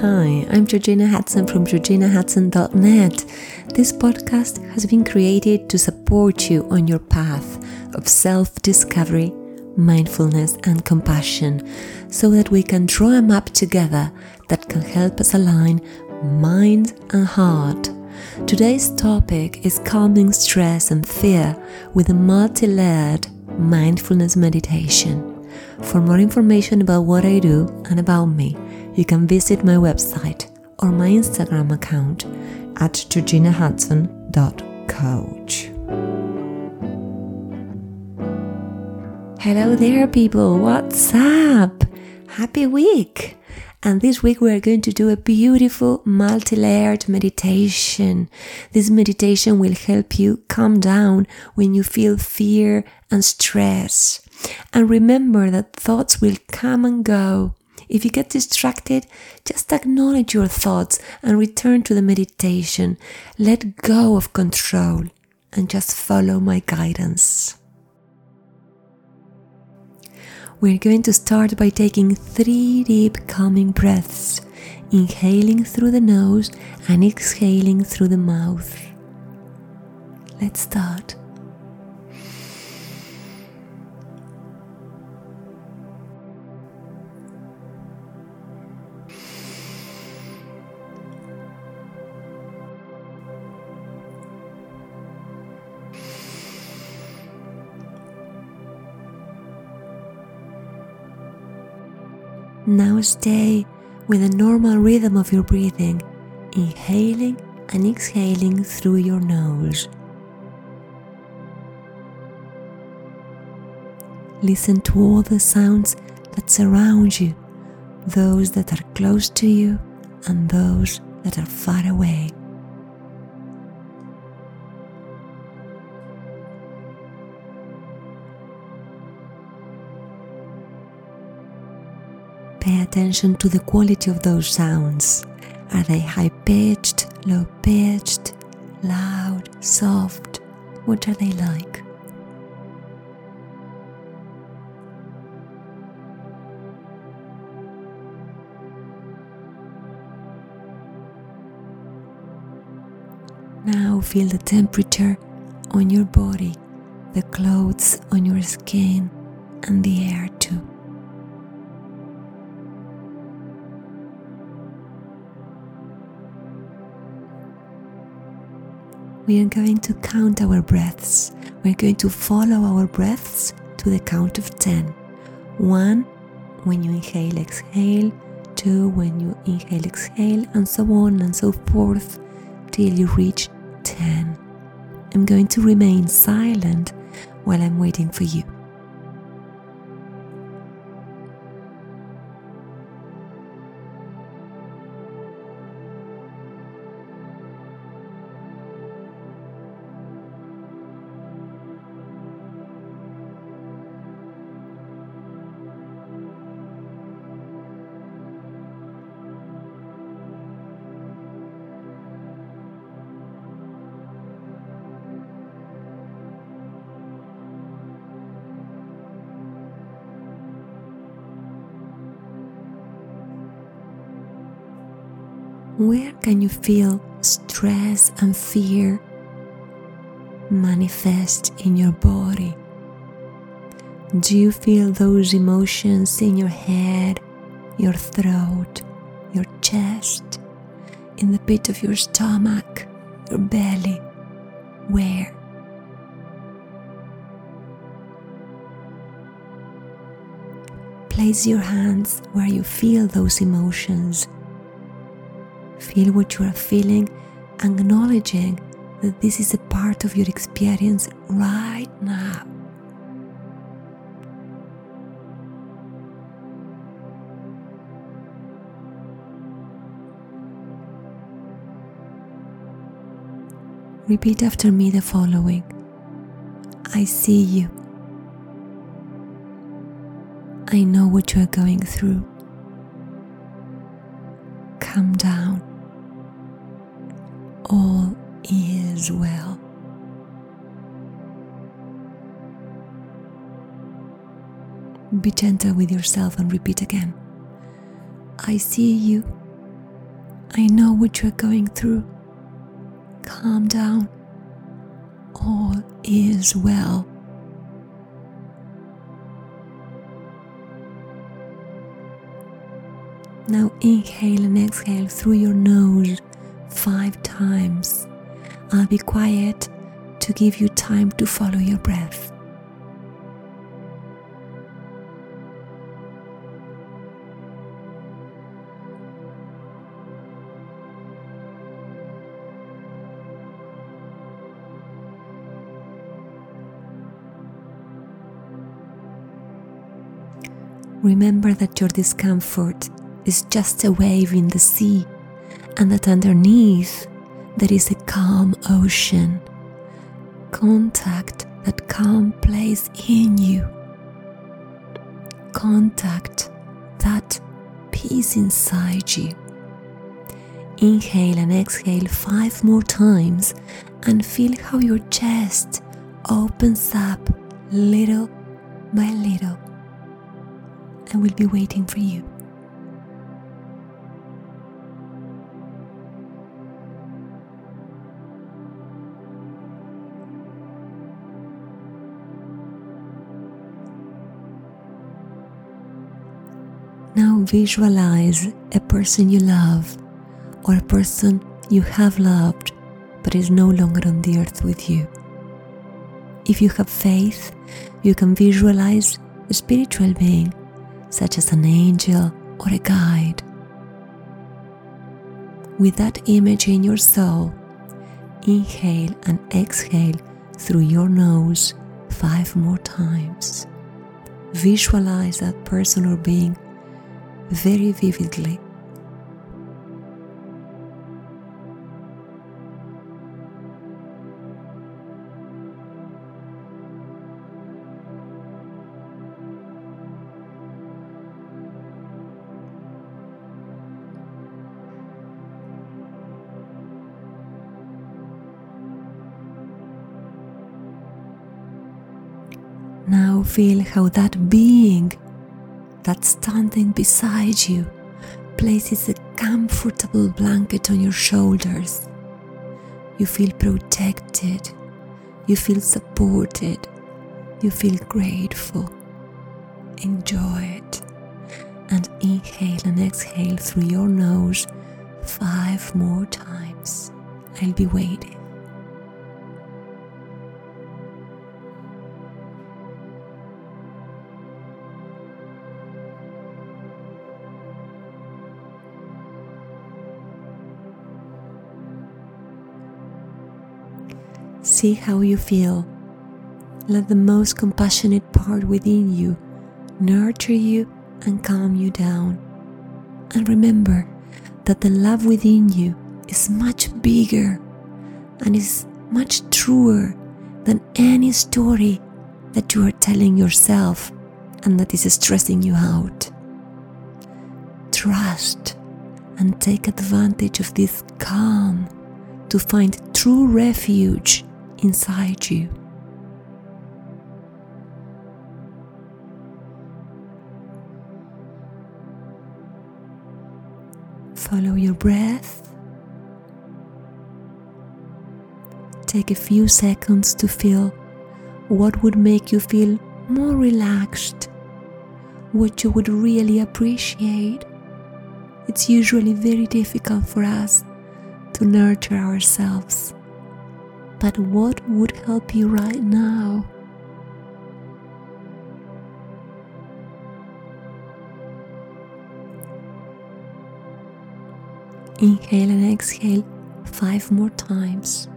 Hi, I'm Georgina Hudson from georginahudson.net. This podcast has been created to support you on your path of self discovery, mindfulness, and compassion so that we can draw a map together that can help us align mind and heart. Today's topic is calming stress and fear with a multi layered mindfulness meditation. For more information about what I do and about me, you can visit my website or my Instagram account at georginahudson.coach. Hello there, people. What's up? Happy week! And this week we are going to do a beautiful multi layered meditation. This meditation will help you calm down when you feel fear and stress. And remember that thoughts will come and go. If you get distracted, just acknowledge your thoughts and return to the meditation. Let go of control and just follow my guidance. We're going to start by taking three deep calming breaths, inhaling through the nose and exhaling through the mouth. Let's start. Now stay with the normal rhythm of your breathing, inhaling and exhaling through your nose. Listen to all the sounds that surround you, those that are close to you and those that are far away. Pay attention to the quality of those sounds. Are they high pitched, low pitched, loud, soft? What are they like? Now feel the temperature on your body, the clothes on your skin, and the air too. We are going to count our breaths. We're going to follow our breaths to the count of 10. 1 when you inhale, exhale. 2 when you inhale, exhale, and so on and so forth till you reach 10. I'm going to remain silent while I'm waiting for you. Where can you feel stress and fear manifest in your body? Do you feel those emotions in your head, your throat, your chest, in the pit of your stomach, your belly? Where? Place your hands where you feel those emotions Feel what you are feeling, acknowledging that this is a part of your experience right now. Repeat after me the following I see you. I know what you are going through. Calm down all is well. Be gentle with yourself and repeat again. I see you. I know what you're going through. Calm down. All is well. Now inhale and exhale through your nose five times. I'll be quiet to give you time to follow your breath. Remember that your discomfort is just a wave in the sea, and that underneath there is a calm ocean. Contact that calm place in you. Contact that peace inside you. Inhale and exhale five more times and feel how your chest opens up little by little. I will be waiting for you. Visualize a person you love or a person you have loved but is no longer on the earth with you. If you have faith, you can visualize a spiritual being, such as an angel or a guide. With that image in your soul, inhale and exhale through your nose five more times. Visualize that person or being very vividly. Now feel how that being that standing beside you places a comfortable blanket on your shoulders. You feel protected, you feel supported, you feel grateful. Enjoy it and inhale and exhale through your nose five more times. I'll be waiting. See how you feel. Let the most compassionate part within you nurture you and calm you down. And remember that the love within you is much bigger and is much truer than any story that you are telling yourself and that is stressing you out. Trust and take advantage of this calm to find true refuge inside you. Follow your breath. Take a few seconds to feel what would make you feel more relaxed, what you would really appreciate. It's usually very difficult for us to nurture ourselves but what would help you right now? Inhale and exhale five more times.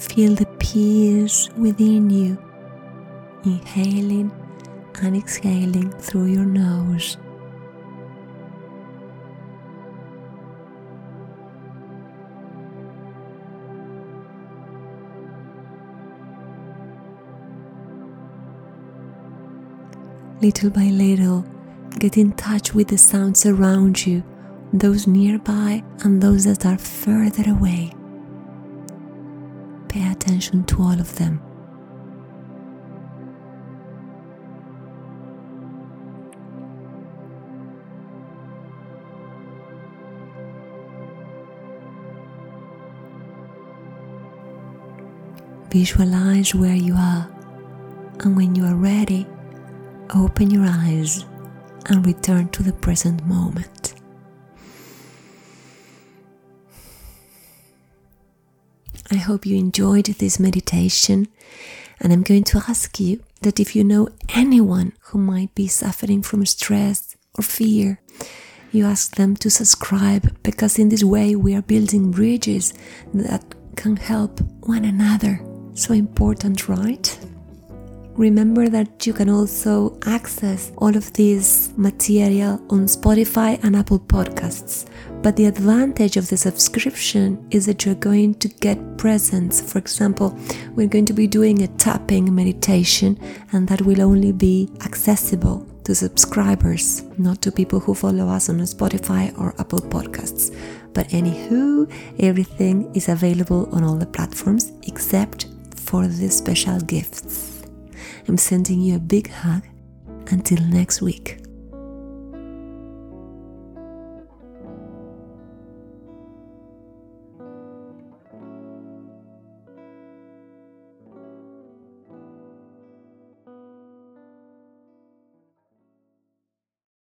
Feel the peace within you, inhaling and exhaling through your nose. Little by little, get in touch with the sounds around you those nearby and those that are further away. Pay attention to all of them. Visualize where you are, and when you are ready, open your eyes and return to the present moment. I hope you enjoyed this meditation, and I'm going to ask you that if you know anyone who might be suffering from stress or fear, you ask them to subscribe because in this way we are building bridges that can help one another so important, right? Remember that you can also access all of this material on Spotify and Apple Podcasts. But the advantage of the subscription is that you're going to get presents. For example, we're going to be doing a tapping meditation, and that will only be accessible to subscribers, not to people who follow us on Spotify or Apple Podcasts. But anywho, everything is available on all the platforms except for the special gifts. I'm sending you a big hug. Until next week.